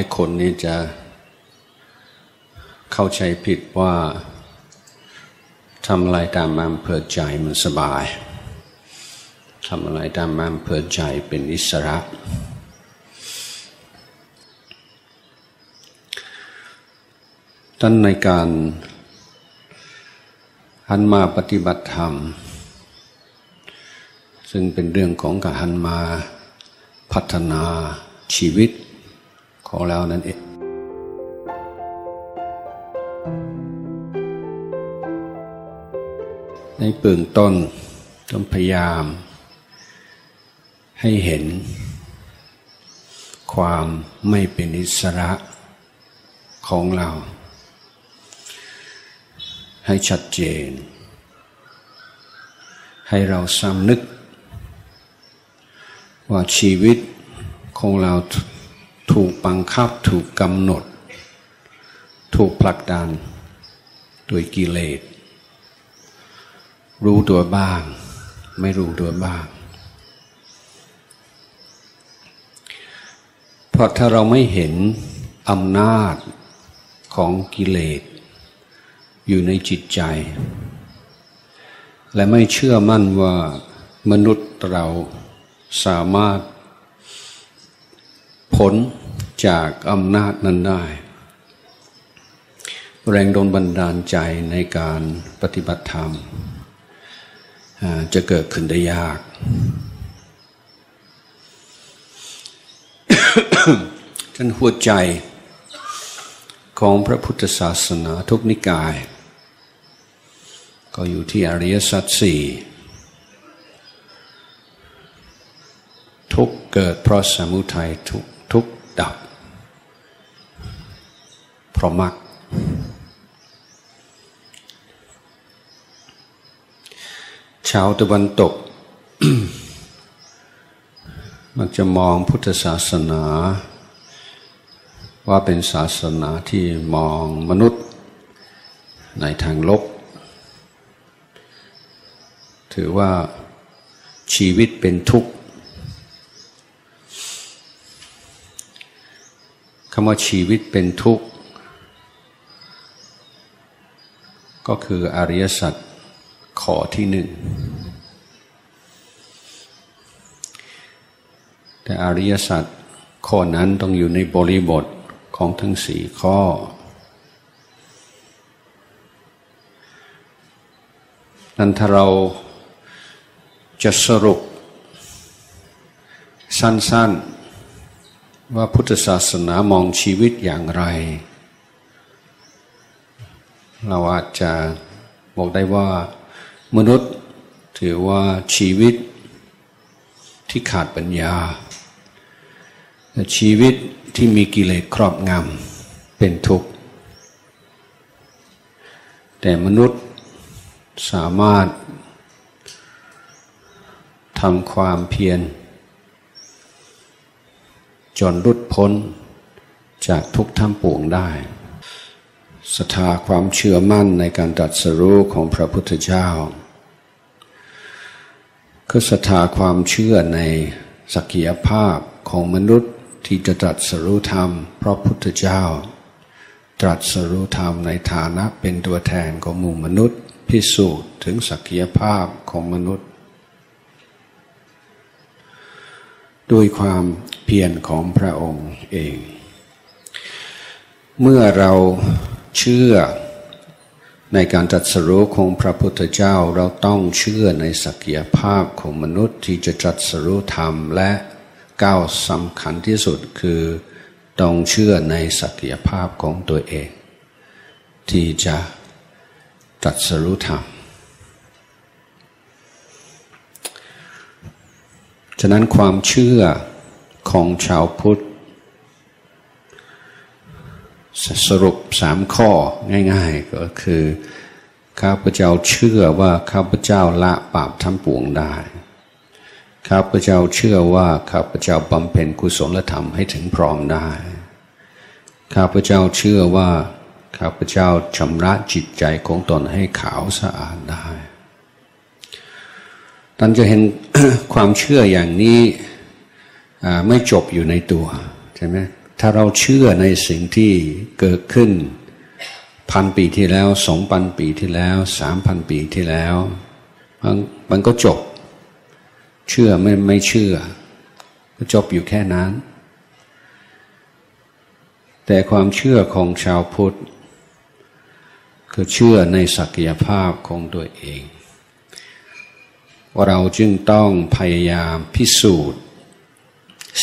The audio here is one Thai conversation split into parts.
ายคนนี่จะเข้าใจผิดว่าทำอะไรตามอำเภอใจมันสบายทำอะไรตามอำเภอใจเป็นอิสระ ท่านในการหันมาปฏิบัติธรรม ซึ่งเป็นเรื่องของการหันมาพัฒนาชีวิต ของเรานั่นเองในเบื้องต้นต้องพยายาม ให้เห็น ความไม่เป็นอิสระของเรา ให้ชัดเจน ให้เราสำนึก ว่าชีวิตของเรา ถูกบังคับถูกกำหนด ถูกผลักดันโดยกิเลส รู้ตัวบ้าง ไม่รู้ตัวบ้างเพราะถ้าเราไม่เห็นอำนาจของกิเลส อยู่ในจิตใจ และไม่เชื่อมั่นว่ามนุษย์เราสามารถพ้น จากอำนาจนั้นได้ แรงโดนบันดาลใจในการปฏิบัติธรรม จะเกิดขึ้นได้ยากฉันหัวใจของพระพุทธศาสนาทุกนิกาย ก็อยู่ที่อริยสัจสี่ทุกเกิดเพราะสมุทัยทุกทุกดับ พราะมักชาวตะวันตก มักจะมองพุทธศาสนา ว่าเป็นศาสนาที่มองมนุษย์ในทางลบ ถือว่าชีวิตเป็นทุกข์คำว่าชีวิตเป็นทุกข์ ก็คืออริยสัจข้อที่หนึ่งแต่อริยสัจข้อนั้นต้องอยู่ในบริบทของทั้งสี่ข้อ นั้นถ้าเราจะสรุป สั้นๆ ว่าพุทธศาสนามองชีวิตอย่างไร เราอาจจะบอกได้ว่า มนุษย์ถือว่าชีวิตที่ขาดปัญญา ชีวิตที่มีกิเลสครอบงำเป็นทุกข์ แต่มนุษย์สามารถทำความเพียร จนรุดพ้นจากทุกข์ท่ามปวงได้ ศรัทธาความเชื่อมั่นในการตรัสรู้ของพระพุทธเจ้า คือศรัทธาความเชื่อในสักยภาพของมนุษย์ที่จะตรัสรู้ธรรมพระพุทธเจ้า ตรัสรู้ธรรมในฐานะเป็นตัวแทนของหมู่มนุษย์ พิสูจน์ถึงสักยภาพของมนุษย์ ด้วยความเพียรของพระองค์เอง เมื่อเรา เชื่อในการตรัสรู้ของพระพุทธเจ้าเราต้องเชื่อในศักยภาพของมนุษย์ที่จะตรัสรู้ธรรมและก้าวสำคัญที่สุดคือต้องเชื่อในศักยภาพของตัวเอง ที่จะตรัสรู้ธรรม ฉะนั้นความเชื่อของชาวพุทธ สรุปสามข้อง่าย ๆ ก็คือข้าพเจ้าเชื่อว่าข้าพเจ้าละบาปทั้งปวงได้ข้าพเจ้าเชื่อว่าข้าพเจ้าบำเพ็ญกุศลธรรมให้ถึงพร้อมได้ข้าพเจ้าเชื่อว่าข้าพเจ้าชำระจิตใจของตนให้ขาวสะอาดได้ท่านจะเห็นความเชื่ออย่างนี้ไม่จบอยู่ในตัวใช่ไหม ถ้าเราเชื่อในสิ่งที่เกิดขึ้นพันปีที่แล้วสองพันปีที่แล้วสามพันปีที่แล้วมันมันก็จบ เชื่อไม่ไม่เชื่อ ก็จบอยู่แค่นั้น แต่ความเชื่อของชาวพุทธคือเชื่อในศักยภาพของตัวเอง เราจึงต้องพยายามพิสูจน์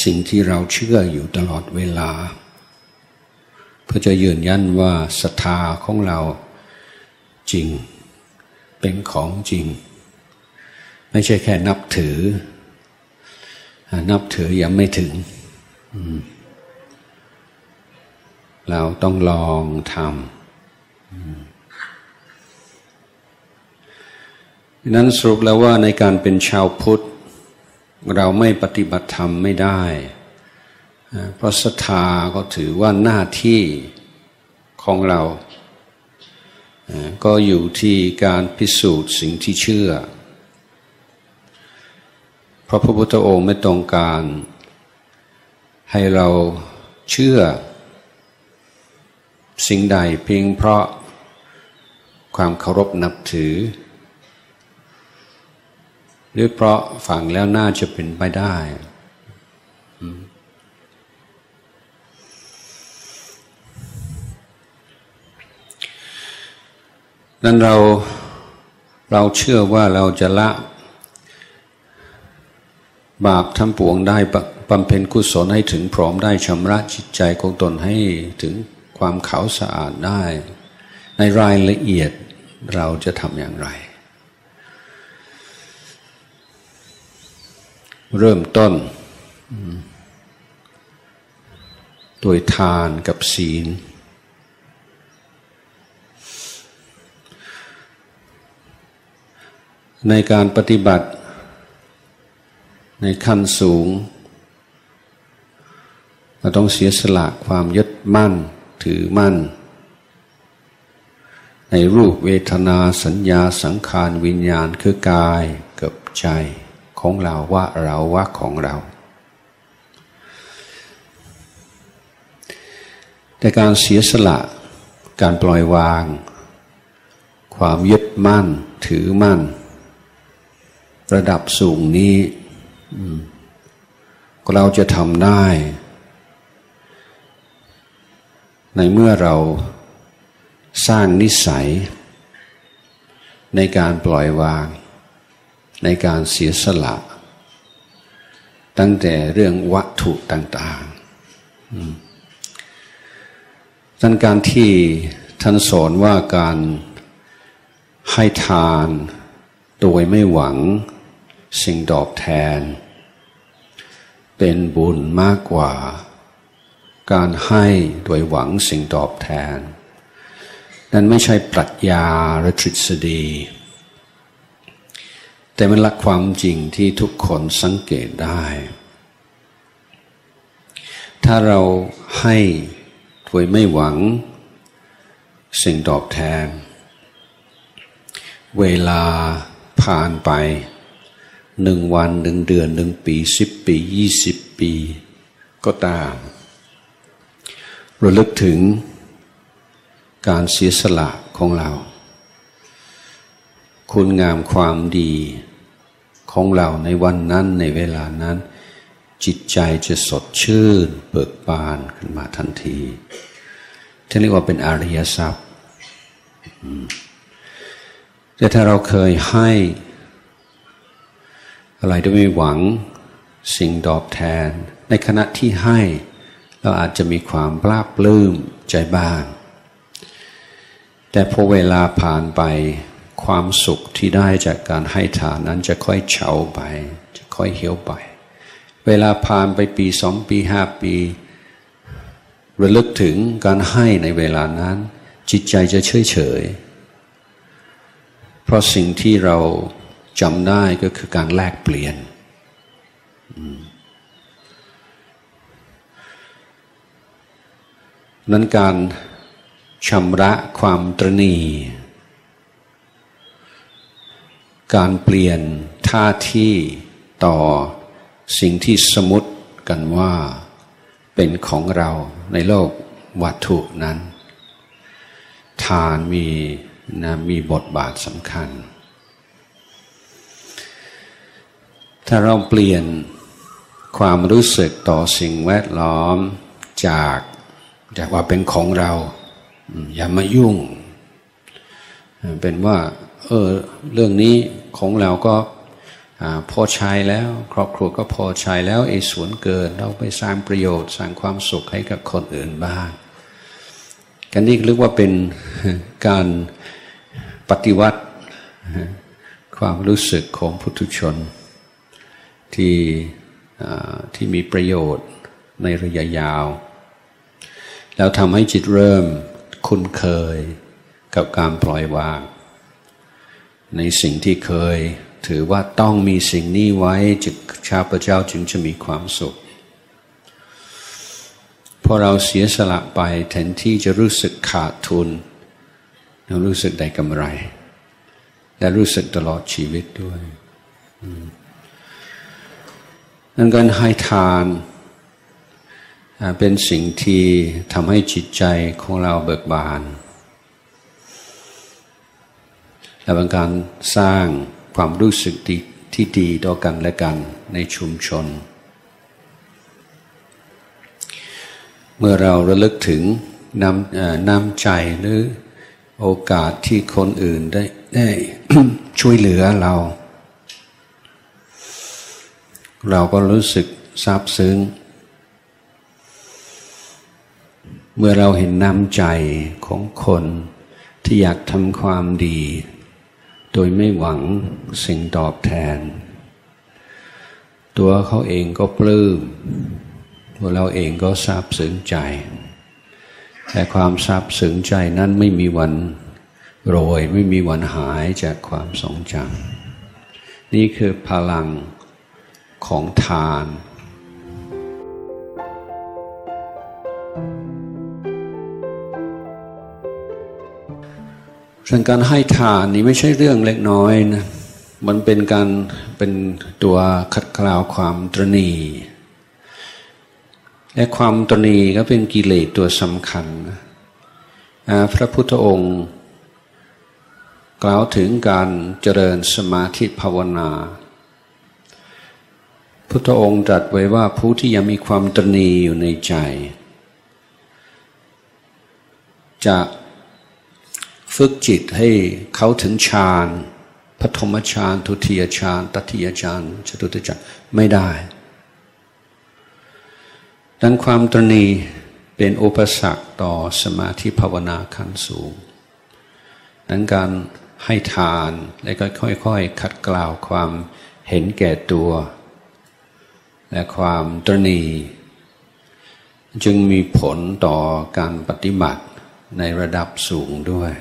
สิ่งที่เราเชื่ออยู่ตลอดเวลา เพื่อจะยืนยันว่าศรัทธาของเราจริงเป็นของจริง ไม่ใช่แค่นับถือ นับถือยังไม่ถึง เราต้องลองทำนั้นสรุปแล้วว่าในการเป็นชาวพุทธ เราไม่ปฏิบัติธรรมไม่ได้ เพราะศรัทธาก็ถือว่าหน้าที่ของเรา ก็อยู่ที่การพิสูจน์สิ่งที่เชื่อ เพราะพระพุทธองค์ไม่ต้องการ ให้เราเชื่อ สิ่งใดเพียงเพราะความเคารพนับถือ หรือเพราะฟังแล้วน่าจะเป็นไปได้ นั้นเราเราเชื่อว่าเราจะละ บาปทั้งปวงได้บำเพ็ญกุศลให้ถึงพร้อมได้ชำระจิตใจของตนให้ถึงความขาวสะอาดได้ ในรายละเอียดเราจะทำอย่างไร เริ่มต้น โดยทานกับศีล ในการปฏิบัติในขั้นสูง เราต้องเสียสละความยึดมั่นถือมั่น ในรูปเวทนาสัญญาสังขารวิญญาณคือกายกับใจ ของเราว่าเราว่าของเรา แต่การเสียสละการปล่อยวาง ความยึดมั่นถือมั่น ระดับสูงนี้เราจะทำได้ ในเมื่อเราสร้างนิสัยในการปล่อยวาง ในการเสียสละ ตั้งแต่เรื่องวัตถุต่างๆดังการที่ท่านสอนว่าการให้ทานโดยไม่หวังสิ่งตอบแทน เป็นบุญมากกว่า การให้โดยหวังสิ่งตอบแทน นั้นไม่ใช่ปรัชญาหรือทฤษฎี แต่มันละความจริงที่ทุกคนสังเกตได้ ถ้าเราให้โดยไม่หวังสิ่งตอบแทน เวลาผ่านไปหนึ่งวันหนึ่งเดือนหนึ่งปีสิบปียี่สิบปี ก็ตามระลึกถึงการเสียสละของเรา คุณงามความดี ของเราในวันนั้นในเวลานั้น จิตใจจะสดชื่นเบิกบานขึ้นมาทันทีท่เรียกว่าเป็นอริยทรัพย์แต่ถ้าเราเคยให้ อะไรโดยไม่หวังสิ่งตอบแทน ในขณะที่ให้ เราอาจจะมีความปลาบปลื้มใจบ้าง แต่พอเวลาผ่านไป ความสุขที่ได้จากการให้ทานนั้นจะค่อยเฉาไป จะค่อยเหี่ยวไป เวลาผ่านไปปีสองปีห้าปีระลึกถึงการให้ในเวลานั้น จิตใจจะเฉยเฉย เพราะสิ่งที่เราจำได้ก็คือการแลกเปลี่ยน นั้นการชำระความตรณี การเปลี่ยนท่าที่ต่อสิ่งที่สมมติกันว่าเป็นของเราในโลกวัตถุนั้น ทานมีนะมีบทบาทสำคัญ ถ้าเราเปลี่ยนความรู้สึกต่อสิ่งแวดล้อมจากจากว่าเป็นของเรา อย่ามายุ่ง เป็นว่า เออเรื่องนี้ของเราก็พอใช้แล้ว ครอบครัวก็พอใช้แล้วไอ้ส่วนเกิน เราไปสร้างประโยชน์สร้างความสุขให้กับคนอื่นบ้างกันนี้เรียกว่าเป็นการปฏิวัติความรู้สึกของพุทุชน ที่ที่มีประโยชน์ในระยะยาว แล้วทำให้จิตเริ่มคุ้นเคยกับการปล่อยวาง ในสิ่งที่เคย ถือว่าต้องมีสิ่งนี้ไว้จึงชาพระเจ้าจึงจะมีความสุขพอเราเสียสละไปแทนที่จะรู้สึกขาดทุนเรารู้สึกได้กำไรและรู้สึกตลอดชีวิตด้วยนั่นการให้ทานเป็นสิ่งที่ทำให้จิตใจของเราเบิกบาน และเป็นการสร้างความรู้สึกดีที่ดีต่อกันและกันในชุมชน เมื่อเราระลึกถึงน้ำน้ำใจหรือโอกาสที่คนอื่นได้ได้ช่วยเหลือเรา เราก็รู้สึกซาบซึ้ง เมื่อเราเห็นน้ำใจของคนที่อยากทำความดี โดยไม่หวังสิ่งตอบแทน ตัวเขาเองก็ปลื้มตัวเราเองก็ซาบซึ้งใจ แต่ความซาบซึ้งใจนั้นไม่มีวันโรยไม่มีวันหายจากความทรงจำนี่คือพลังของทาน ส่วนการให้ทานนี่ไม่ใช่เรื่องเล็กน้อยนะ มันเป็นการเป็นตัวขัดเกลาความตรณี และความตรณีก็เป็นกิเลสตัวสำคัญ พระพุทธองค์ กล่าวถึงการเจริญสมาธิภาวนา พุทธองค์ตรัสไว้ว่าผู้ที่ยังมีความตรณีอยู่ในใจ จะ ฝึกจิตให้เขาถึงฌานปฐมฌานทุติยฌานตติยฌานจตุตฌานไม่ได้ดังความตรณีเป็นอุปสรรคต่อสมาธิภาวนาขั้นสูงดังการให้ทานและก็ค่อยๆขัดกล่าวความเห็นแก่ตัว และความตรณีจึงมีผลต่อการปฏิบัติในระดับสูงด้วย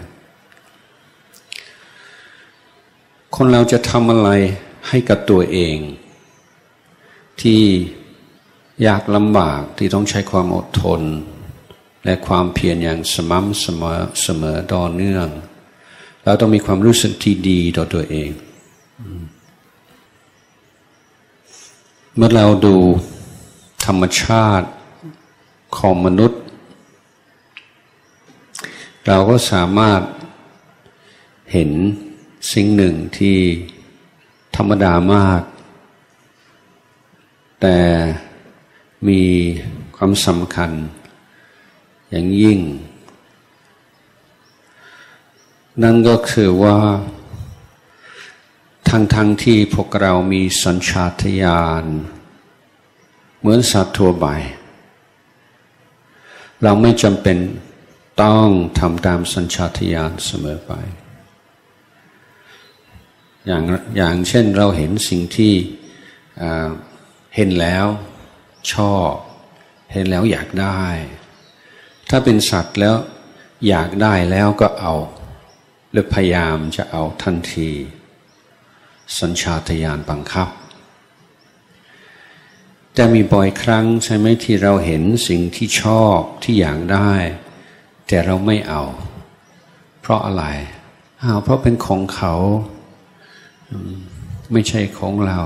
คนเราจะทำอะไรให้กับตัวเอง ที่ยากลำบากที่ต้องใช้ความอดทน และความเพียรอย่างสม่ำเสมอเสมอต่อเนื่อง เราต้องมีความรู้สึกที่ดีต่อตัวเอง เมื่อเราดูธรรมชาติของมนุษย์ เราก็สามารถเห็น สิ่งหนึ่งที่ธรรมดามาก แต่มีความสำคัญ อย่างยิ่ง นั่นก็คือว่าทั้งทั้งที่พวกเรามีสัญชาตญาณเหมือนสัตว์ทั่วไปเราไม่จำเป็นต้องทำตามสัญชาตญาณเสมอไป อย่างอย่างเช่นเราเห็นสิ่งที่เห็นแล้วชอบ เห็นแล้วอยากได้ ถ้าเป็นสัตว์แล้วอยากได้แล้วก็เอา หรือพยายามจะเอาทันที สัญชาตญาณบังคับ แต่มีบ่อยครั้งใช่ไหมที่เราเห็นสิ่งที่ชอบที่อยากได้ แต่เราไม่เอา เพราะอะไรอ้าวเพราะเป็นของเขา ไม่ใช่ของเรา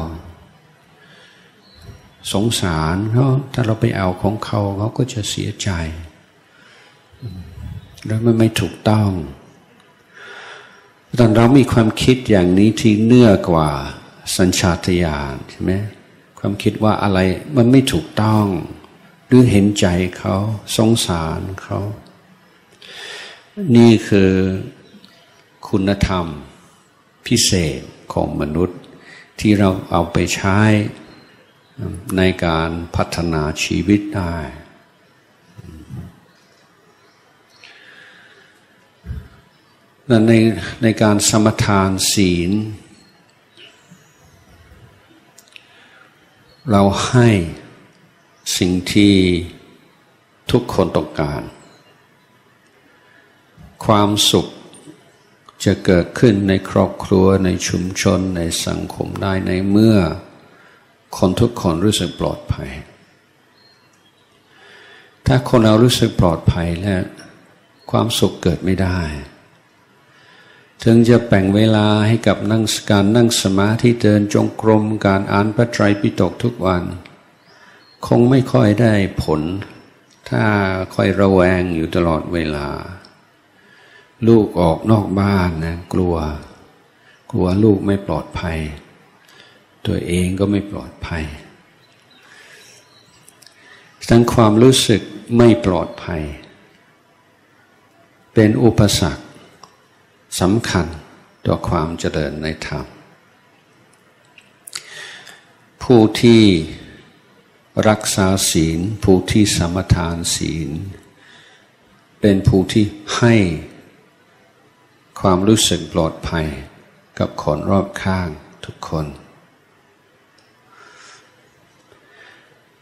สงสารเขาถ้าเราไปเอาของเขาเขาก็จะเสียใจ แล้วมันไม่ถูกต้องตอนเรามีความคิดอย่างนี้ที่เนื่อกว่าสัญชาตญาณใช่ไหมความคิดว่าอะไรมันไม่ถูกต้อง หรือเห็นใจเขาสงสารเขา นี่คือคุณธรรมพิเศษ ของมนุษย์ ที่เราเอาไปใช้ในการพัฒนาชีวิตได้ ในในการสมทานศีล เราให้สิ่งที่ทุกคนต้องการ ความสุข จะเกิดขึ้นในครอบครัวในชุมชนในสังคมได้ในเมื่อ คนทุกคนรู้สึกปลอดภัย ถ้าคนเรารู้สึกปลอดภัยแล้วความสุขเกิดไม่ได้ ถึงจะแบ่งเวลาให้กับนั่งการนั่งสมาธิเดินจงกรมการอ่านพระไตรปิฎกทุกวัน คงไม่ค่อยได้ผล ถ้าค่อยระแวงอยู่ตลอดเวลา ลูกออกนอกบ้านนะกลัว กลัวลูกไม่ปลอดภัย ตัวเองก็ไม่ปลอดภัย ทั้งความรู้สึกไม่ปลอดภัย เป็นอุปสรรคสำคัญต่อความเจริญในธรรม ผู้ที่รักษาศีล ผู้ที่สมทานศีล เป็นผู้ที่ให้ ความรู้สึกปลอดภัยกับคนรอบข้างทุกคน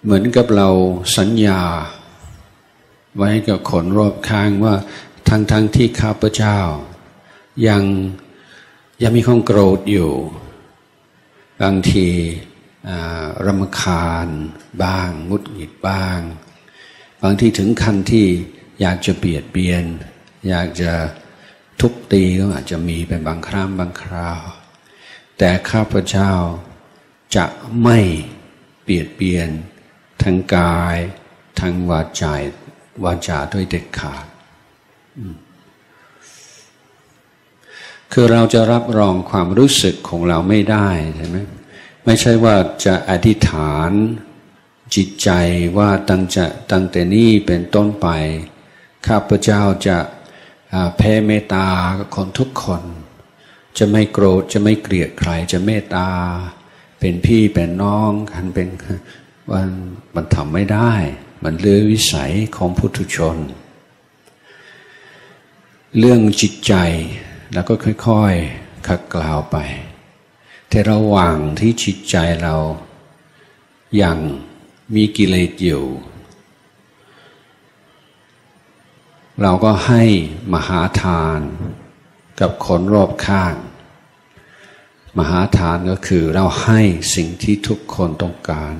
เหมือนกับเราสัญญา ไว้กับคนรอบข้างว่าทั้งทั้งที่ข้าพเจ้า ยังยังมีความโกรธอยู่ บางทีรำคาญบ้างงุดหงิดบ้าง บางทีถึงขั้นที่อยากจะเบียดเบียน อยากจะ ทุบตีก็อาจจะมีเป็นบางครั้งบางคราว แต่ข้าพเจ้าจะไม่เบียดเบียนทั้งกายทั้งวาจาวาจาด้วยเด็ดขาดคือเราจะรับรองความรู้สึกของเราไม่ได้ใช่ไหมไม่ใช่ว่าจะอธิษฐานจิตใจว่าตั้งจะตั้งแต่นี้เป็นต้นไป ข้าพเจ้าจะ แผ่เมตตากับคนทุกคน จะไม่โกรธจะไม่เกลียดใคร จะเมตตา เป็นพี่เป็นน้องกันเป็นวันมันทำไม่ได้ มันเลือวิสัยของพุทุชน เรื่องจิตใจแล้วก็ค่อยๆขัดกล่าวไป แต่ระหว่างที่จิตใจเรา ยังมีกิเลสอยู่ เราก็ให้มหาทานกับคนรอบข้าง มหาทานก็คือเราให้สิ่งที่ทุกคนต้องการ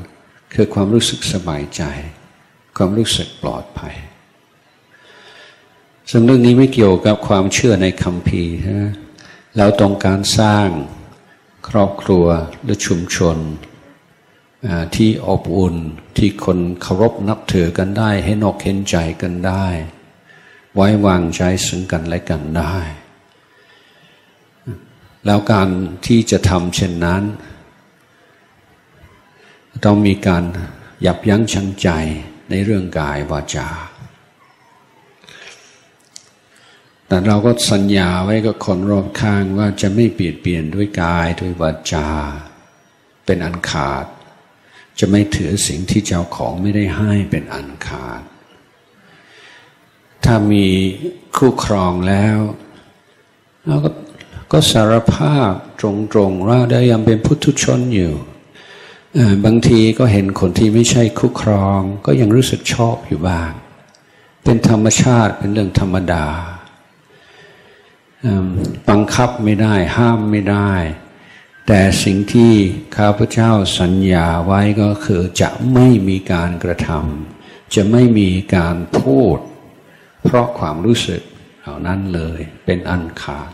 คือความรู้สึกสบายใจ ความรู้สึกปลอดภัย ซึ่งเรื่องนี้ไม่เกี่ยวกับความเชื่อในคำพีนะเราต้องการสร้างครอบครัวหรือชุมชนที่อบอุ่นที่คนเคารพนับถือกันได้ ให้นอกเห็นใจกันได้ ไว้วางใจซึ่งกันและกันได้ แล้วการที่จะทำเช่นนั้น ต้องมีการยับยั้งชั่งใจในเรื่องกายวาจา แต่เราก็สัญญาไว้กับคนรอบข้างว่าจะไม่เปลี่ยนเปลี่ยนด้วยกายด้วยวาจา เป็นอันขาด จะไม่ถือสิ่งที่เจ้าของไม่ได้ให้เป็นอันขาด ถ้ามีคู่ครองแล้วเราก็ก็สารภาพตรงๆว่าได้ยังเป็นพุทธชนอยู่ บางทีก็เห็นคนที่ไม่ใช่คู่ครอง ก็ยังรู้สึกชอบอยู่บ้าง เป็นธรรมชาติเป็นเรื่องธรรมดาบังคับไม่ได้ห้ามไม่ได้ แต่สิ่งที่ข้าพเจ้าสัญญาไว้ก็คือจะไม่มีการกระทำจะไม่มีการพูด เพราะความรู้สึกเหล่านั้นเลยเป็นอันขาด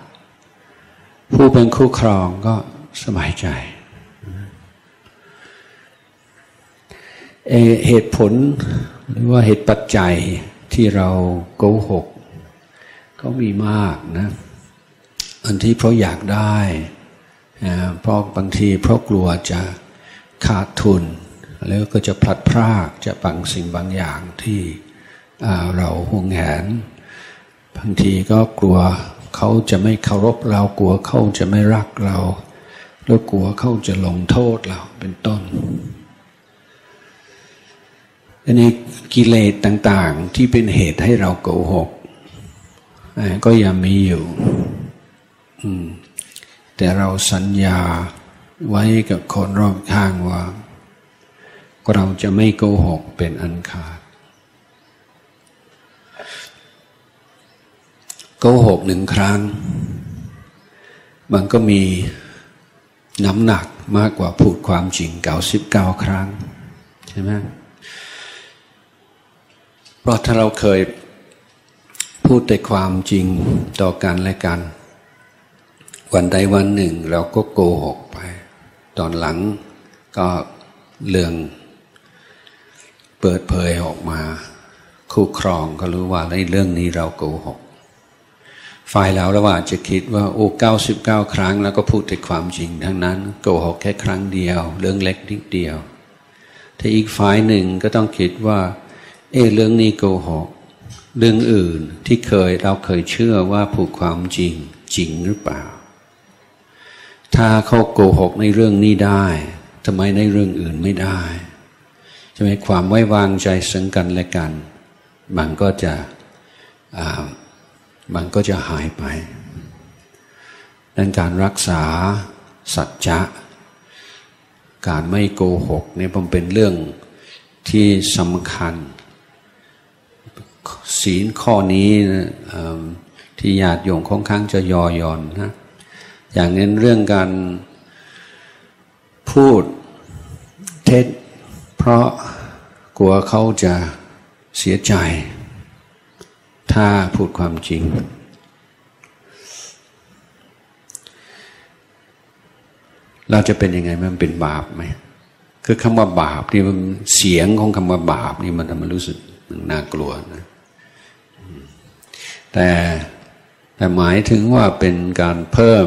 ผู้เป็นคู่ครองก็สบายใจเหตุผลหรือว่าเหตุปัจจัยที่เราโกหก ก็มีมากนะอันที่เพราะอยากได้เพราะบางทีเพราะกลัวจะขาดทุน แล้วก็จะพลัดพรากจะบางสิ่งบางอย่างที่ เราห่วงแหนบางทีก็กลัวเขาจะไม่เคารพเรากลัวเขาจะไม่รักเราแล้วกลัวเขาจะลงโทษเราเป็นต้นอันนี้กิเลสต่าง ๆ ที่เป็นเหตุให้เราโกหกก็ยังมีอยู่แต่เราสัญญาไว้กับคนรอบข้างว่า เราจะไม่โกหกเป็นอันขาด โกหกหนึ่งครั้ง มันก็มีน้ำหนักมากกว่าพูดความจริงเก้าสิบเก้าครั้ง ใช่ไหมเพราะถ้าเราเคยพูดแต่ความจริงต่อกันและกัน วันใดวันหนึ่งเราก็โกหกไป ตอนหลังก็เรื่องเปิดเผยออกมา คู่ครองก็รู้ว่าในเรื่องนี้เราโกหก ฝ่ายเราระหว่าจะคิดว่าโอ้เก้าสิบเก้าครั้ง แล้วก็พูดแต่ความจริง ทั้งนั้นโกหกแค่ครั้งเดียว เรื่องเล็กนิดเดียว ถ้าอีกฝ่ายหนึ่งก็ต้องคิดว่า เออเรื่องนี้โกหกเรื่องอื่นที่เคยเราเคยเชื่อว่าพูดความจริงจริงหรือเปล่า ถ้าเขาโกหกในเรื่องนี้ได้ทำไมในเรื่องอื่นไม่ได้ใช่ไหมความไว้วางใจซึ่งกันและกัน มันก็จะ มันก็จะหายไปดังการรักษาสัจจะ การไม่โกหกนี่มันเป็นเรื่องที่สำคัญ ศีลข้อนี้ที่ญาติโยมค่อนข้างจะยอยอนนะอย่างเน้นเรื่องการพูดเท็จ เพราะกลัวเขาจะเสียใจ ถ้าพูดความจริง เราจะเป็นยังไงมันเป็นบาปไหมคือคำว่าบาปนี่มันเสียงของคำว่าบาปนี่มันทำให้รู้สึกมันน่ากลัวนะแต่แต่หมายถึงว่าเป็นการเพิ่ม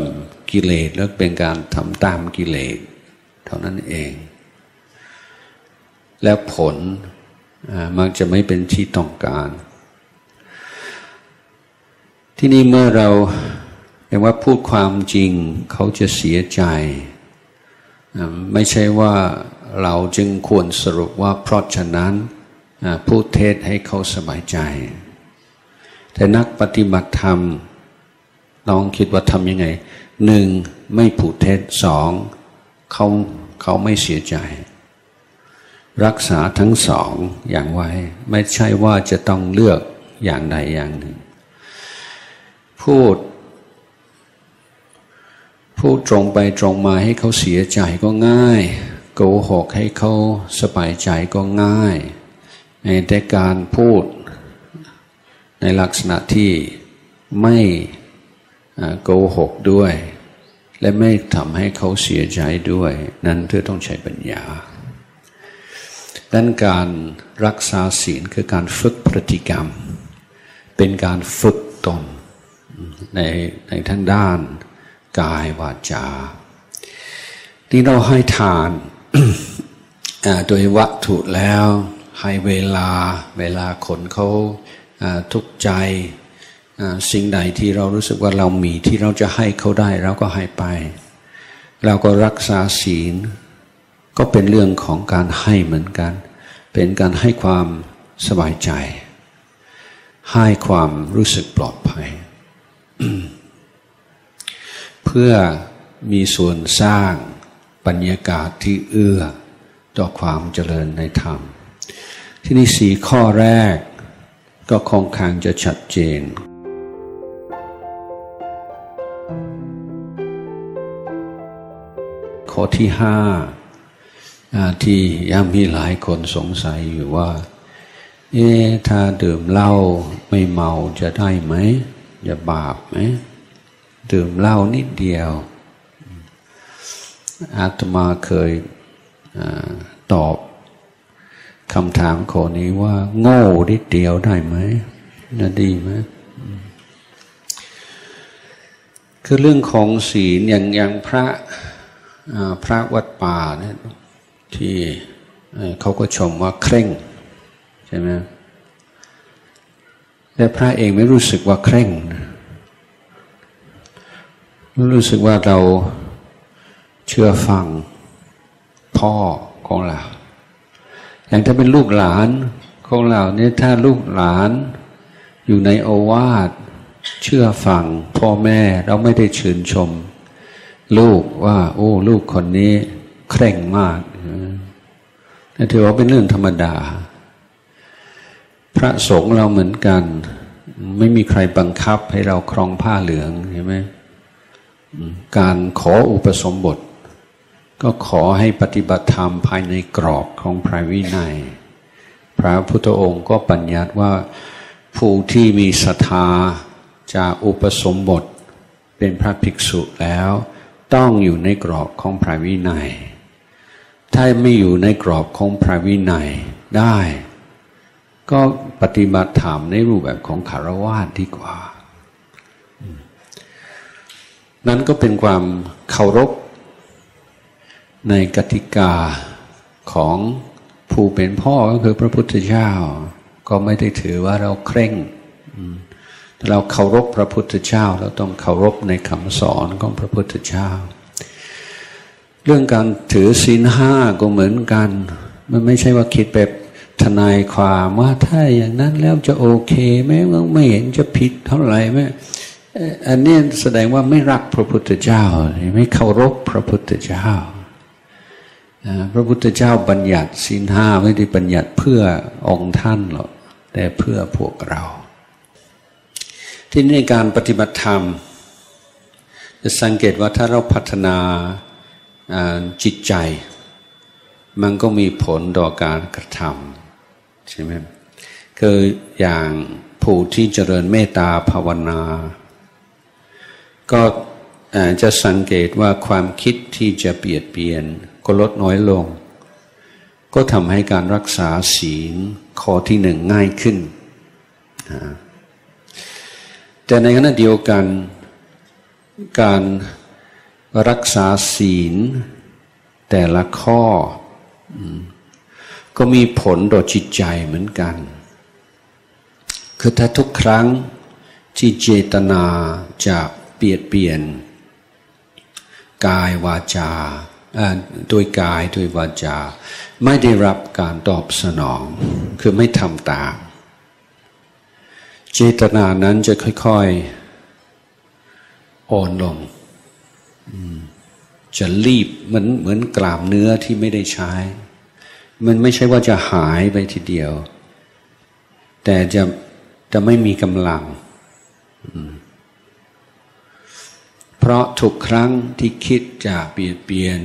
กิเลสแล้วเป็นการทำตามกิเลสเท่านั้นเอง แล้วผลมักจะไม่เป็นที่ต้องการ ที่นี่เมื่อเราเรียกว่าพูดความจริงเขาจะเสียใจ ไม่ใช่ว่าเราจึงควรสรุปว่าเพราะฉะนั้นพูดเทศให้เขาสบายใจ แต่นักปฏิบัติธรรมลองคิดว่าทำยังไงหนึ่งไม่ผูดเท็จสองเขาเขาไม่เสียใจ รักษาทั้งสองอย่างไว้ ไม่ใช่ว่าจะต้องเลือกอย่างใดอย่างหนึ่ง พูด พูดตรงไปตรงมาให้เขาเสียใจก็ง่าย โกหกให้เขาสบายใจก็ง่าย ในแต่การพูดในลักษณะที่ไม่โกหกด้วย และไม่ทำให้เขาเสียใจด้วย นั้นเธอต้องใช้ปัญญาดังการรักษาศีลคือการฝึกพฤติกรรม เป็นการฝึกตน ในในทั้งด้าน กายวาจา ที่เราให้ทานโดยวัตถุแล้ว ให้เวลาเวลาคนเขาทุกข์ใจสิ่งใดที่เรารู้สึกว่าเรามีที่เราจะให้เขาได้เราก็ให้ไป เราก็รักษาศีล ก็เป็นเรื่องของการให้เหมือนกัน เป็นการให้ความสบายใจ ให้ความรู้สึกปลอดภัย เพื่อมีส่วนสร้างบรรยากาศที่เอื้อต่อความเจริญในธรรม ที่นี่สีข้อแรกก็คงคางจะชัดเจนข้อที่ห้าที่ยังมีหลายคนสงสัยอยู่ว่า เอ๊ถ้าดื่มเหล้าไม่เมาจะได้ไหม จะบาปไหมดื่มเหล้านิดเดียว อาตมาเคยอตอบคำถามข้อนี้ว่า โง่นิดเดียวได้ไหมน่าดีไหมคือเรื่องของศีลอย่างอย่างพระพระวัดป่าเนี่ยที่เขาก็ชมว่าเคร่ง ใช่ไหม แต่พระเองไม่รู้สึกว่าเคร่ง รู้สึกว่าเราเชื่อฟังพ่อของเรา อย่างถ้าเป็นลูกหลานของเราเนี่ยถ้าลูกหลานอยู่ในโอวาทเชื่อฟังพ่อแม่เราไม่ได้ชื่นชม ลูกว่า โอ้ ลูกคนนี้เคร่งมากนั่นถือว่าเป็นเรื่องธรรมดา พระสงฆ์เราเหมือนกัน ไม่มีใครบังคับให้เราครองผ้าเหลืองใช่ไหมการขออุปสมบท ก็ขอให้ปฏิบัติธรรมภายในกรอบของพระวินัย พระพุทธองค์ก็ปัญญัติว่าผู้ที่มีศรัทธาจะอุปสมบทเป็นพระภิกษุแล้ว ต้องอยู่ในกรอบของพระวินัย ถ้าไม่อยู่ในกรอบของพระวินัยได้ ก็ปฏิบัติธรรมในรูปแบบของคารวะดีกว่า นั้นก็เป็นความเคารพในกติกาของผู้เป็นพ่อก็คือพระพุทธเจ้า ก็ไม่ได้ถือว่าเราเคร่งเราเคารพพระพุทธเจ้า เราต้องเคารพในคำสอนของพระพุทธเจ้า เรื่องการถือศีลห้าก็เหมือนกัน มันไม่ใช่ว่าคิดแบบ ทนายความว่าถ้าอย่างนั้นแล้วจะโอเคไหมไม่เห็นจะผิดเท่าไหร่ไหมอันนี้แสดงว่าไม่รักพระพุทธเจ้า ไม่เคารพพระพุทธเจ้า พระพุทธเจ้าบัญญัติสินห้าไม่ได้บัญญัติเพื่อองค์ท่านหรอกแต่เพื่อพวกเรา ที่ในการปฏิบัติธรรม จะสังเกตว่าถ้าเราพัฒนาจิตใจ มันก็มีผลต่อการกระทำ ใช่ไหมคืออย่างผู้ที่เจริญเมตตาภาวนา ก็จะสังเกตว่าความคิดที่จะเปลี่ยนเปลี่ยนก็ลดน้อยลง ก็ทำให้การรักษาศีลข้อที่หนึ่งง่ายขึ้น แต่ในขณะเดียวกันการรักษาศีลแต่ละข้อ ก็มีผลต่อจิตใจเหมือนกัน คือถ้าทุกครั้งที่เจตนาจะเปลี่ยนเปลี่ยน กายวาจาโดยกายโดยวาจา ไม่ได้รับการตอบสนอง คือไม่ทำตาม เจตนานั้นจะค่อยๆอ่อนลงจะรีบเหมือนเหมือนกลามเนื้อที่ไม่ได้ใช้ มันไม่ใช่ว่าจะหายไปทีเดียว แต่จะจะไม่มีกำลัง เพราะทุกครั้งที่คิดจะเปลี่ยนเปลี่ยน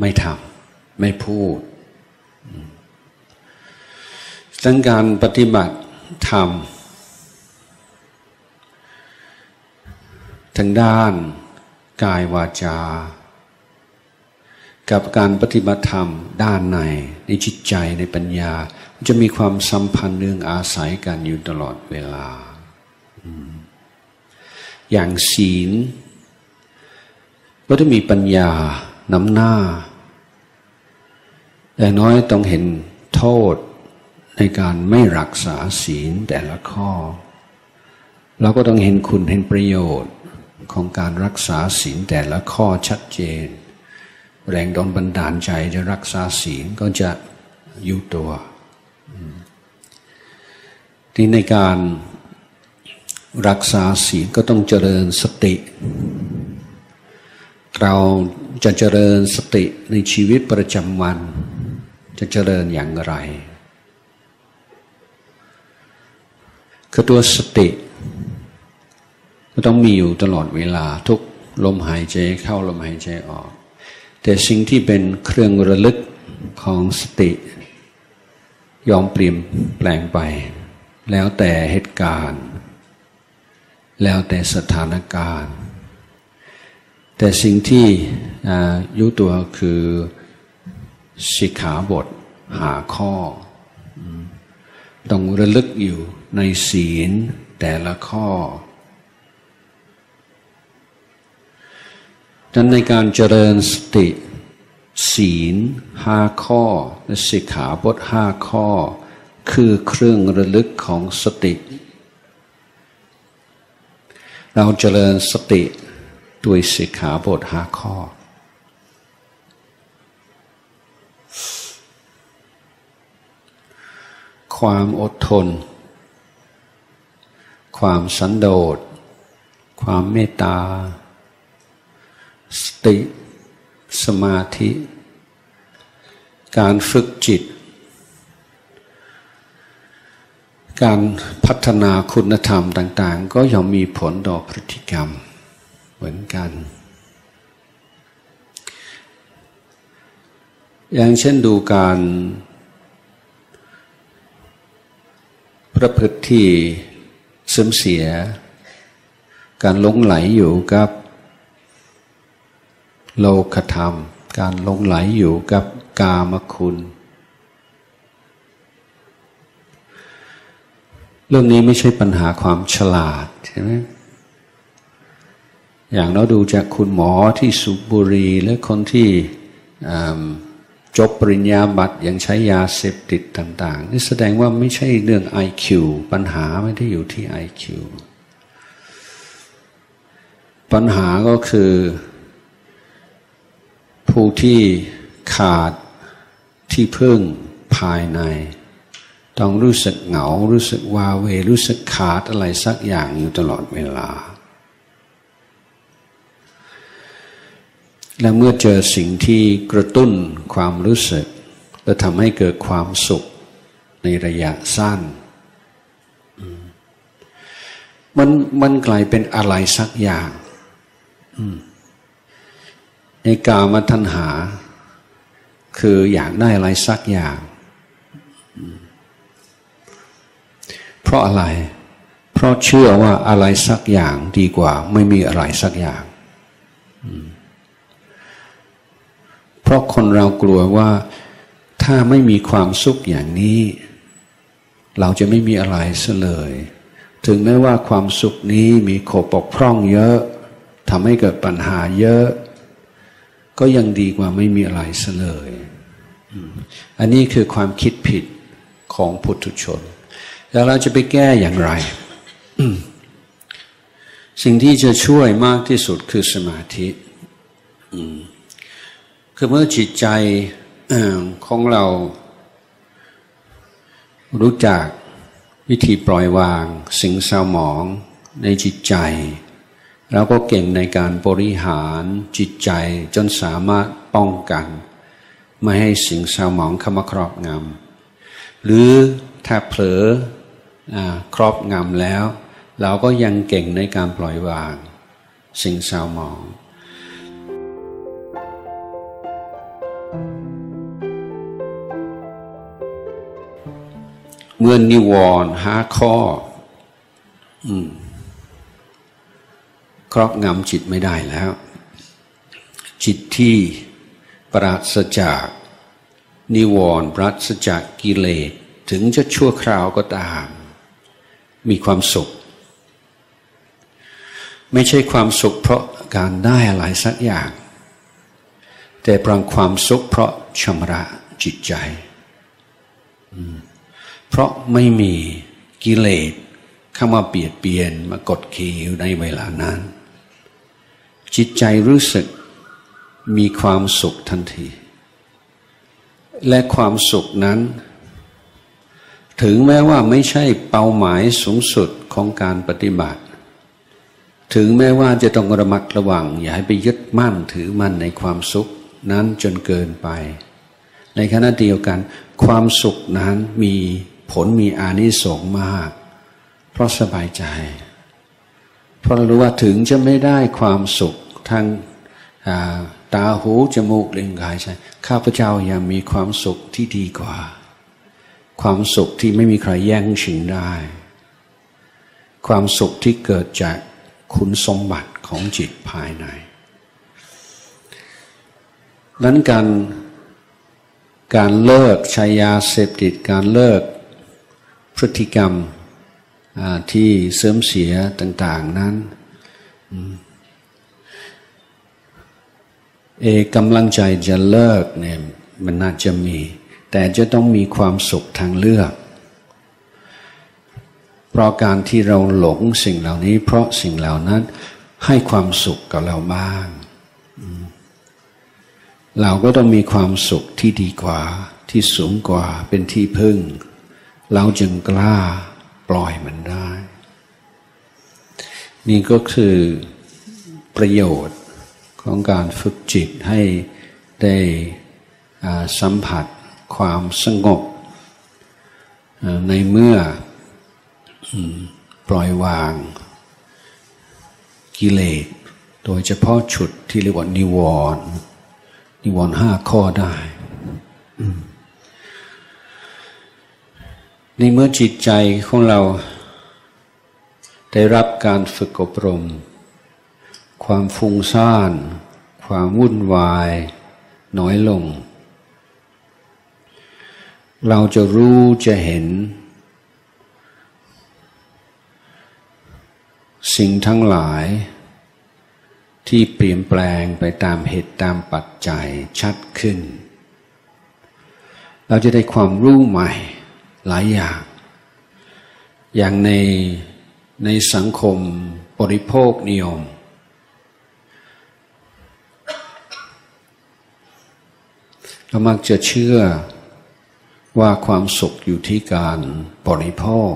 ไม่ทำไม่พูดดังการปฏิบัติธรรมทางด้านกายวาจา กับการปฏิบัติธรรมด้านในในจิตใจในปัญญา จะมีความสัมพันธ์เนื่องอาศัยกันอยู่ตลอดเวลา อย่างศีล ก็จะมีปัญญานำหน้าอย่น้อยต้องเห็นโทษในการไม่รักษาศีลแต่ละข้อ เราก็ต้องเห็นคุณเห็นประโยชน์ของการรักษาศีลแต่ละข้อชัดเจน แรงดนบันดาลใจจะรักษาศีลก็จะยุตัวที่ในการรักษาศีลก็ต้องเจริญสติ เราจะเจริญสติในชีวิตประจำวัน จะเจริญอย่างไรคือตัวสติ ก็ต้องมีอยู่ตลอดเวลาทุกลมหายใจเข้าลมหายใจออก แต่สิ่งที่เป็นเครื่องระลึกของสติ ยอมเปลี่ยนแปลงไป แล้วแต่เหตุการณ์ แล้วแต่สถานการณ์ แต่สิ่งที่ยุตัวคือสิกขาบทหาข้อ ต้องระลึกอยู่ในศีลแต่ละข้อ ดังในการเจริญสติ ศีลห้าข้อและสิกขาบทห้าข้อ คือเครื่องระลึกของสติ เราเจริญสติด้วยสิกขาบทห้าข้อ ความอดทน ความสันโดษ ความเมตตา สติ สมาธิ การฝึกจิต การพัฒนาคุณธรรมต่าง ๆ ก็ย่อมมีผลต่อพฤติกรรมเหมือนกัน อย่างเช่นดูการประพฤติที่เสื่อมเสีย การหลงไหลอยู่กับ โลกธรรม การลงไหลอยู่กับกามคุณ เรื่องนี้ไม่ใช่ปัญหาความฉลาดใช่ไหมอย่างเราดูจากคุณหมอที่สุบุรีและคนที่จบปริญญาบัตรยังใช้ยาเสพติดต่าง ๆ นี่แสดงว่าไม่ใช่เรื่อง IQ ปัญหาไม่ได้อยู่ที่ IQ ปัญหาก็คือ ผู้ที่ขาดที่พึ่งภายใน ต้องรู้สึกเหงา รู้สึกวาเว รู้สึกขาดอะไรสักอย่างอยู่ตลอดเวลา และเมื่อเจอสิ่งที่กระตุ้นความรู้สึก และทำให้เกิดความสุขในระยะสั้น มันมันกลายเป็นอะไรสักอย่าง ในกามาทันหา คืออยากได้อะไรสักอย่าง เพราะอะไร เพราะเชื่อว่าอะไรสักอย่างดีกว่า ไม่มีอะไรสักอย่าง เพราะคนเรากลัวว่าถ้าไม่มีความสุขอย่างนี้ เราจะไม่มีอะไรเสเลย ถึงแม้ว่าความสุขนี้มีโขปกพร่องเยอะทำให้เกิดปัญหาเยอะ ก็ยังดีกว่าไม่มีอะไรเสลย อันนี้คือความคิดผิดของพุทธชน แล้วเราจะไปแก้อย่างไร สิ่งที่จะช่วยมากที่สุดคือสมาธิ คือเมื่อจิตใจของเรารู้จักวิธีปล่อยวาง สิ่งเศร้าหมองในจิตใจ เราก็เก่งในการบริหารจิตใจจนสามารถป้องกัน ไม่ให้สิ่งเศร้าหมองเข้ามาครอบงำหรือถ้าเผลออครอบงำแล้ว เราก็ยังเก่งในการปล่อยวาง สิ่งเศร้าหมองเมื่อนิวรณ์หาข้อ ครอบงำจิตไม่ได้แล้ว จิตที่ปราศจาก นิวรณ์ปราศจากกิเลสถึงจะชั่วคราวก็ตาม มีความสุข ไม่ใช่ความสุขเพราะการได้อะไรสักอย่าง แต่ปรางความสุขเพราะชำระจิตใจ เพราะไม่มีกิเลสเข้ามาเบียดเบียนมากดขี่อยู่ในเวลานั้น จิตใจรู้สึกมีความสุขทันที และความสุขนั้น ถึงแม้ว่าไม่ใช่เป้าหมายสูงสุดของการปฏิบัติ ถึงแม้ว่าจะต้องระมัดระวัง อย่าให้ไปยึดมั่นถือมั่นในความสุขนั้นจนเกินไป ในขณะเดียวกัน ความสุขนั้นมีผลมีอานิสงส์มาก เพราะสบายใจ เพราะเรารู้ว่าถึงจะไม่ได้ความสุขทางตาหูจมูกลิ้นกายใจข้าพเจ้ายังมีความสุขที่ดีกว่า ความสุขที่ไม่มีใครแย่งชิงได้ ความสุขที่เกิดจากคุณสมบัติของจิตภายในนั้นการการเลิกใช้ยาเสพติดการเลิกพฤติกรรม ที่เสริมเสียต่าง ๆ นั้นเอกำลังใจจะเลิกเนี่ยมันน่าจะมี แต่จะต้องมีความสุขทางเลือก เพราะการที่เราหลงสิ่งเหล่านี้ เพราะสิ่งเหล่านั้นให้ความสุขกับเราบ้าง เราก็ต้องมีความสุขที่ดีกว่า ที่สูงกว่าเป็นที่พึ่ง เราจึงกล้า ปล่อยมันได้ นี่ก็คือประโยชน์ของการฝึกจิตให้ได้สัมผัสความสงบ ในเมื่อปล่อยวางกิเลสโดยเฉพาะฉุดที่เรียกว่านิวรณ์นิวรณ์ห้าข้อได้ ในเมื่อจิตใจของเรา ได้รับการฝึกอบรม ความฟุ้งซ่าน ความวุ่นวาย น้อยลง เราจะรู้จะเห็น สิ่งทั้งหลายที่เปลี่ยนแปลงไปตามเหตุตามปัจจัยชัดขึ้น เราจะได้ความรู้ใหม่ หลายอย่าง อย่างในในสังคมบริโภคนิยมเรามักจะเชื่อว่าความสุขอยู่ที่การบริโภค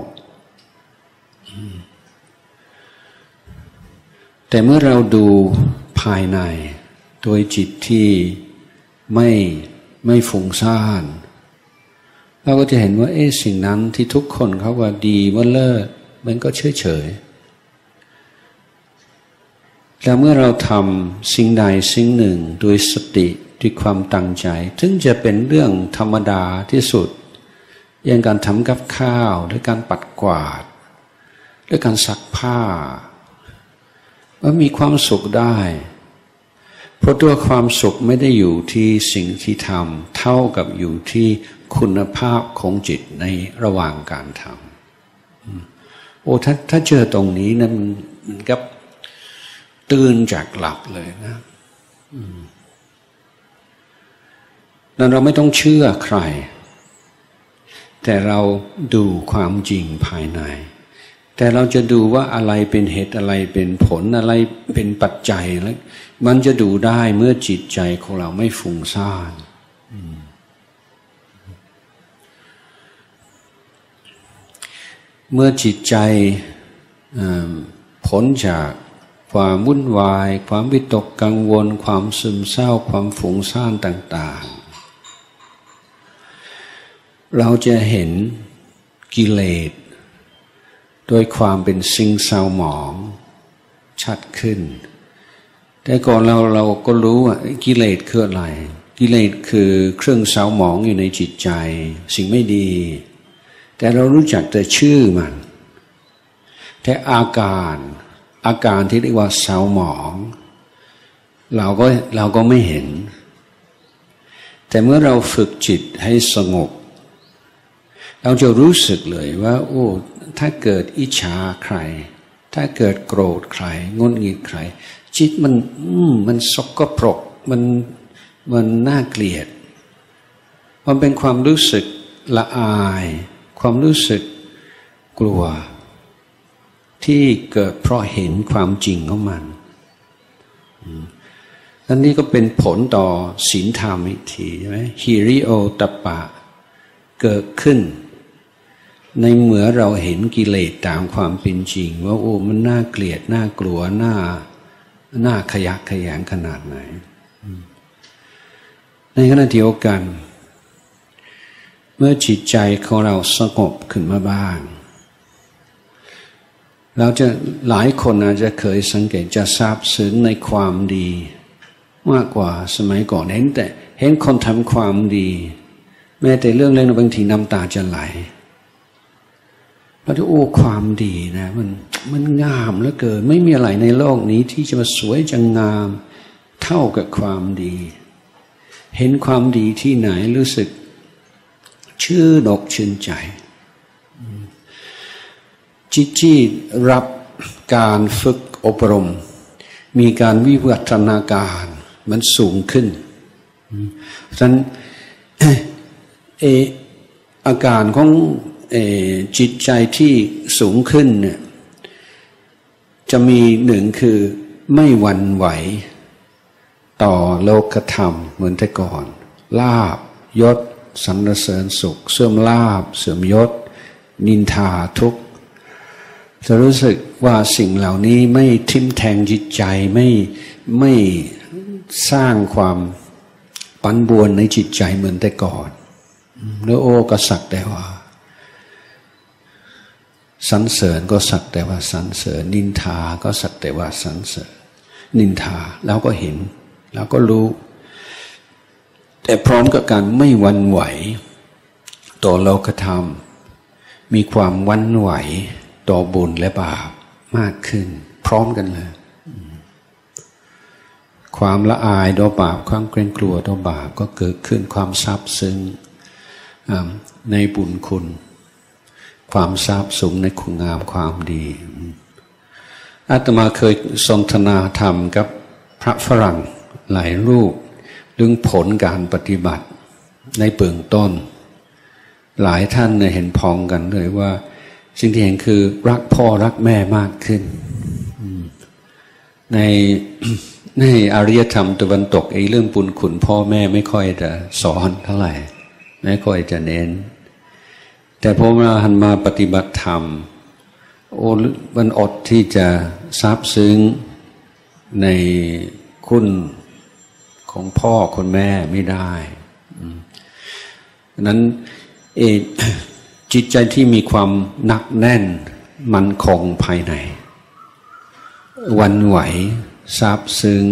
แต่เมื่อเราดูภายในโดยจิตที่ไม่ไม่ฟุ้งซ่าน เราก็จะเห็นว่าเอ๊สิ่งนั้นที่ทุกคนเขาว่าดีว่าเลิศมันก็เฉยเฉยแล้วเมื่อเราทำสิ่งใดสิ่งหนึ่งโดยสติด้วยความตั้งใจ ถึงจะเป็นเรื่องธรรมดาที่สุดอย่างการทำกับข้าวหรือการปัดกวาดหรือการซักผ้ามันมีความสุขได้ เพราะตัวความสุขไม่ได้อยู่ที่สิ่งที่ทำเท่ากับอยู่ที่ คุณภาพของจิตในระหว่างการทำโอ้ถ้าถ้าเจอตรงนี้นะมันกับตื่นจากหลับเลยนะนั้นเราไม่ต้องเชื่อใคร แต่เราดูความจริงภายใน แต่เราจะดูว่าอะไรเป็นเหตุอะไรเป็นผลอะไรเป็นปัจจัยแล้วมันจะดูได้เมื่อจิตใจของเราไม่ฟุ้งซ่าน เมื่อจิตใจผลจากความวุ่นวาย ความวิตกกังวล ความซึมเศร้า ความฝุ่งซ่านต่าง ๆ เราจะเห็นกิเลสโดยความเป็นสิ่งเศร้าหมอง ชัดขึ้น แต่ก่อนเราเราก็รู้ว่ากิเลสคืออะไร กิเลสคือเครื่องเศร้าหมองอยู่ในจิตใจ สิ่งไม่ดี แต่เรารู้จักแต่ชื่อมัน แต่อาการ อาการที่เรียกว่าเศร้าหมอง เราก็เราก็ไม่เห็น แต่เมื่อเราฝึกจิตให้สงบ เราจะรู้สึกเลยว่า โอ้ ถ้าเกิดอิจฉาใคร ถ้าเกิดโกรธใครงุนงิดใคร จิตมันมันสกปรกมันมันน่าเกลียด มันเป็นความรู้สึกละอาย ความรู้สึกกลัว ที่เกิดเพราะเห็นความจริงของมันอันนี้ก็เป็นผลต่อศีลธรรมอีกทีใช่ไหมฮิริโอตปะ เกิดขึ้น ในเมื่อเราเห็นกิเลสตามความเป็นจริง ว่าโอ้มันน่าเกลียดน่ากลัวน่าน่าขยักขยงขนาดไหน ในขณะเดียวกัน เมื่อจิตใจของเราสงบขึ้นมาบ้าง เราจะหลายคนอาจจะเคยสังเกตจะทราบซึ้งในความดี มากกว่าสมัยก่อนเห็นแต่เห็นคนทำความดี แม้แต่เรื่องเล็กๆบางทีน้ำตาจะไหลเราจะโอ้ความดีนะมันมันงามเหลือเกินไม่มีอะไรในโลกนี้ที่จะมาสวยจะงาม เท่ากับความดี เห็นความดีที่ไหนรู้สึก ชื่อกชื่นใจ จิตจีรับการฝึกอบรม มีการวิวัฒนาการมันสูงขึ้นฉะนั้นเออาการของอจิตใจที่สูงขึ้นเนี่ยจะมีหนึ่งคือไม่หวั่นไหว ต่อโลกธรรมเหมือนแต่ก่อน ลาบยศ สรรเสริญสุข เสื่อมลาบ เสื่อมยศ นินทาทุกจะรู้สึกว่าสิ่งเหล่านี้ไม่ทิมแทงจิตใจไม่ไม่สร้างความปันบวนในจิตใจเหมือนแต่ก่อนแล้วโอ้ก็สักแต่ว่าสรรเสริญก็สักแต่ว่าสรรเสริญ นินทาก็สักแต่ว่าสรรเสริญ นินทาแล้วก็เห็น แล้วก็รู้ แต่พร้อมกับการไม่วันไหว ต่อโลกธรรม มีความวันไหว ต่อบุญและบาปมากขึ้น พร้อมกันเลยความละอายต่อบาปความเกรงกลัวต่อบาปก็เกิดขึ้นความซาบซึ้งในบุญคุณ ความซาบสูงในคุณงามความดีอาตมาเคยสนทนาธรรมกับพระฝรั่งหลายรูป เรื่องผลการปฏิบัติในเบื้องต้น หลายท่านเห็นพองกันเลยว่า สิ่งที่เห็นคือรักพ่อรักแม่มากขึ้น ในในอารยธรรมตะวันตกไอ้เรื่องปุญขุนพ่อแม่ไม่ค่อยจะสอนเท่าไหร่ ไม่ค่อยจะเน้น แต่พอมาหันมาปฏิบัติธรรม โอ้มันอดที่จะซาบซึ้งในคุณ ของพ่อคนแม่ไม่ได้นั้นเอจิตใจที่มีความหนักแน่นมันคงภายใน วันไหวซาบซึ้ง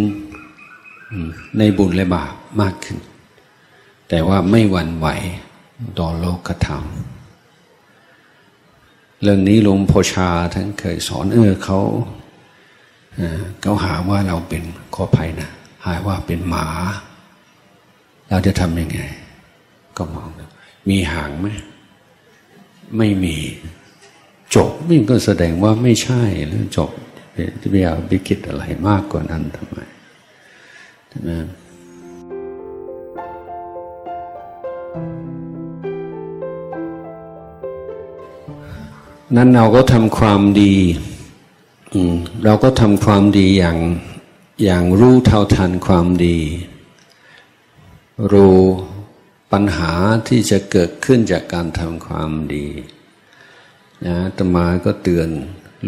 ในบุญและบาปมากขึ้น แต่ว่าไม่วันไหวต่อโลกธรรม เรื่องนี้หลวงพ่อชาท่านเคยสอนเออเขาเขาหาว่าเราเป็นขอภัยนะ หายว่าเป็นหมา เราจะทำยังไง ก็มองมีหางไหมไม่มีจบนี่ก็แสดงว่าไม่ใช่แล้วจบจะไปเอาไปคิดอะไรมากกว่านั้นทำไมใช่ไหมนั้นเราก็ทำความดี เราก็ทำความดีอย่าง อย่างรู้เท่าทันความดี รู้ปัญหาที่จะเกิดขึ้นจากการทำความดีนะตมาก็เตือน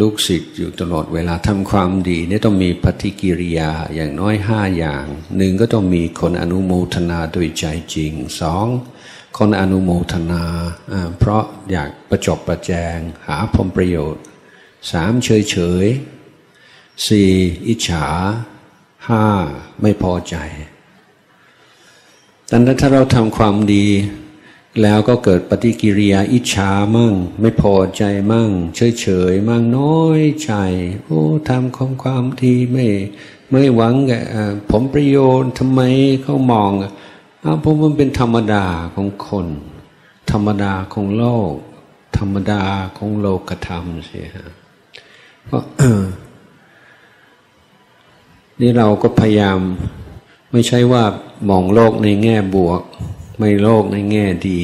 ลูกศิษย์อยู่ตลอดเวลาทำความดีนี่ต้องมีปฏิกิริยาอย่างน้อยห้าอย่างหนึ่งก็ต้องมีคนอนุโมทนาโดยใจจริงสองคนอนุโมทนา เพราะอยากประจบประแจงหาผลประโยชน์สามเฉยเฉยสี่อิจฉา ห้าไม่พอใจดังนั้นถ้าเราทำความดี แล้วก็เกิดปฏิกิริยาอิจฉามั่ง ไม่พอใจมั่ง เฉยเฉยมั่งน้อยใจ โอ้ทำของความดีไม่ไม่หวังแกผมประโยชน์ทำไมเขามองอ้าวผมมันเป็นธรรมดาของคน ธรรมดาของโลก ธรรมดาของโลกธรรมเสียก็ นี่เราก็พยายาม ไม่ใช่ว่ามองโลกในแง่บวก ไม่โลกในแง่ดี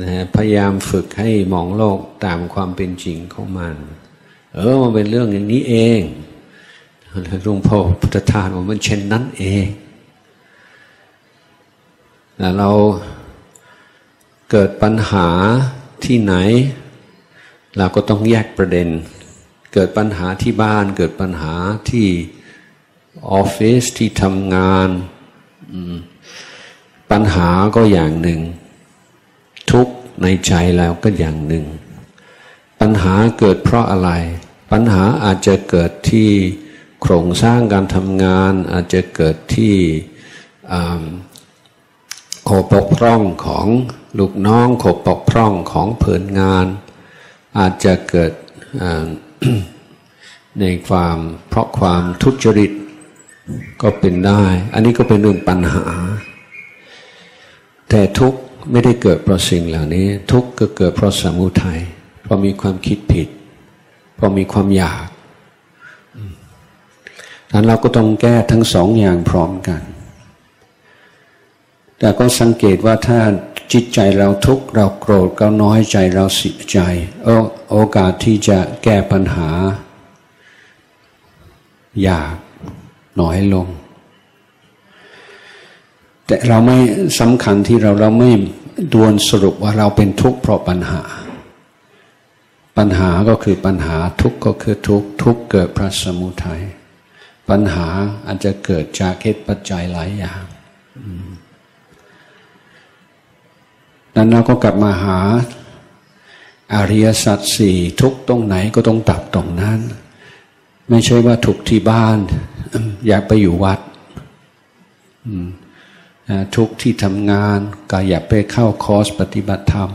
นะพยายามฝึกให้มองโลกตามความเป็นจริงของมัน เออมันเป็นเรื่องอย่างนี้เองหลวงพ่อพุทธทาสว่ามันเช่นนั้นเองแต่เราเกิดปัญหาที่ไหน เราก็ต้องแยกประเด็น เกิดปัญหาที่บ้าน เกิดปัญหาที่ ออฟฟิศที่ทำงานปัญหาก็อย่างหนึ่ง ทุกในใจแล้วก็อย่างหนึ่ง ปัญหาเกิดเพราะอะไร ปัญหาอาจจะเกิดที่โครงสร้างการทำงาน อาจจะเกิดที่โคปกพร่องของลูกน้องโคปกพร่องของเพื่อนงาน อาจจะเกิดในความเพราะความทุจริต ก็เป็นได้ อันนี้ก็เป็นเรื่องปัญหา แต่ทุกไม่ได้เกิดเพราะสิ่งเหล่านี้ ทุกก็เกิดเพราะสมุทัยเพราะมีความคิดผิด เพราะมีความอยากดังนั้นเราก็ต้องแก้ทั้งสองอย่างพร้อมกัน แต่ก็สังเกตว่าถ้าจิตใจเราทุกข์เราโกรธเราน้อยใจเราเสียใจโอกาสที่จะแก้ปัญหายาก น้อยลง แต่เราไม่สำคัญที่เราเราไม่ดวนสรุปว่าเราเป็นทุกข์เพราะปัญหา ปัญหาก็คือปัญหาทุกข์ก็คือทุกข์ทุกข์เกิดพระสมุทัยปัญหาอาจจะเกิดจากเหตุปัจจัยหลายอย่างนั้นเราก็กลับมาหาอริยสัจสี่ทุกตรงไหนก็ต้องตับตรงนั้น ไม่ใช่ว่าทุกที่บ้าน อยากไปอยู่วัดทุกที่ทำงานก็อยากไปเข้าคอร์สปฏิบัติธรรม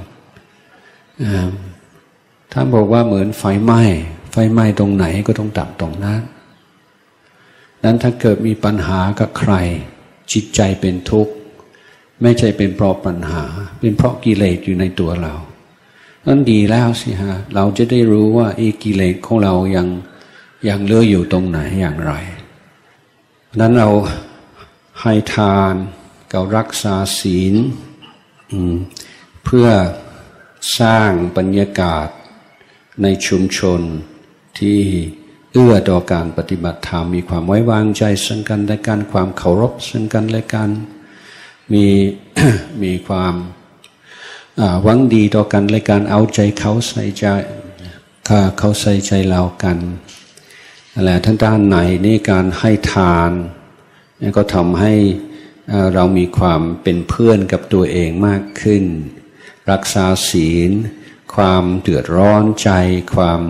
ท่านบอกว่าเหมือนไฟไหม้ ไฟไหม้ตรงไหนก็ต้องตับตรงนั้นนั้นถ้าเกิดมีปัญหากับใคร จิตใจเป็นทุกข์ ไม่ใช่เป็นเพราะปัญหา เป็นเพราะกิเลสอยู่ในตัวเรานั้นดีแล้วสิฮะ เราจะได้รู้ว่าอกิเลสของเรายังยังเลืออยู่ตรงไหนอย่างไร นั้นเราให้ทานเรารักษาศีลเพื่อสร้างบรรยากาศในชุมชนที่เอื้อต่อการปฏิบัติธรรม มีความไว้วางใจซึ่งกันและกันความเคารพซึ่งกันและกัน มีมีความหวังดีต่อกันและการเอาใจเขาใส่ใจเขาใส่ใจเรากัน อะไรทั้งด้านไหนนี่การให้ทานนี่ก็ทำให้เรามีความเป็นเพื่อนกับตัวเองมากขึ้น รักษาศีล ความเดือดร้อนใจ ความ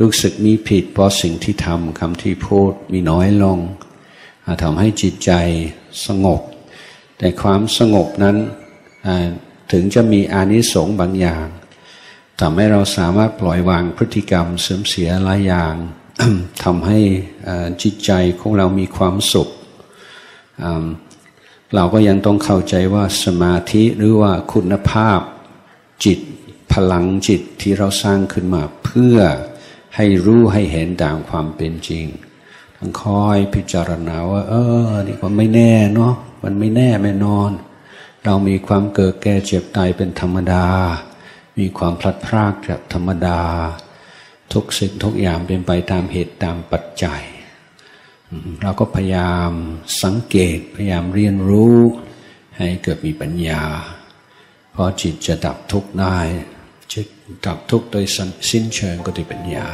รู้สึกมีผิดเพราะสิ่งที่ทำคำที่พูดมีน้อยลงทำให้จิตใจสงบ แต่ความสงบนั้นถึงจะมีอานิสงส์บางอย่างทำให้เราสามารถปล่อยวางพฤติกรรมเสื่อมเสียหลายอย่าง ทำให้จิตใจของเรามีความสุข เราก็ยังต้องเข้าใจว่าสมาธิหรือว่าคุณภาพจิตพลังจิตที่เราสร้างขึ้นมาเพื่อให้รู้ให้เห็นตามความเป็นจริงทั้งคอยพิจารณาว่า เออ นี่มันไม่แน่เนาะมันไม่แน่ไม่นอน เรามีความเกิดแก่เจ็บตายเป็นธรรมดา มีความพลัดพรากจากธรรมดา ทุกสิ่งทุกอย่างเป็นไปตามเหตุตามปัจจัย เราก็พยายามสังเกตพยายามเรียนรู้ให้เกิดมีปัญญา เพราะจิตจะดับทุกข์ได้จิตดับทุกข์โดยสิ้นเชิงก็ด้วยปัญญา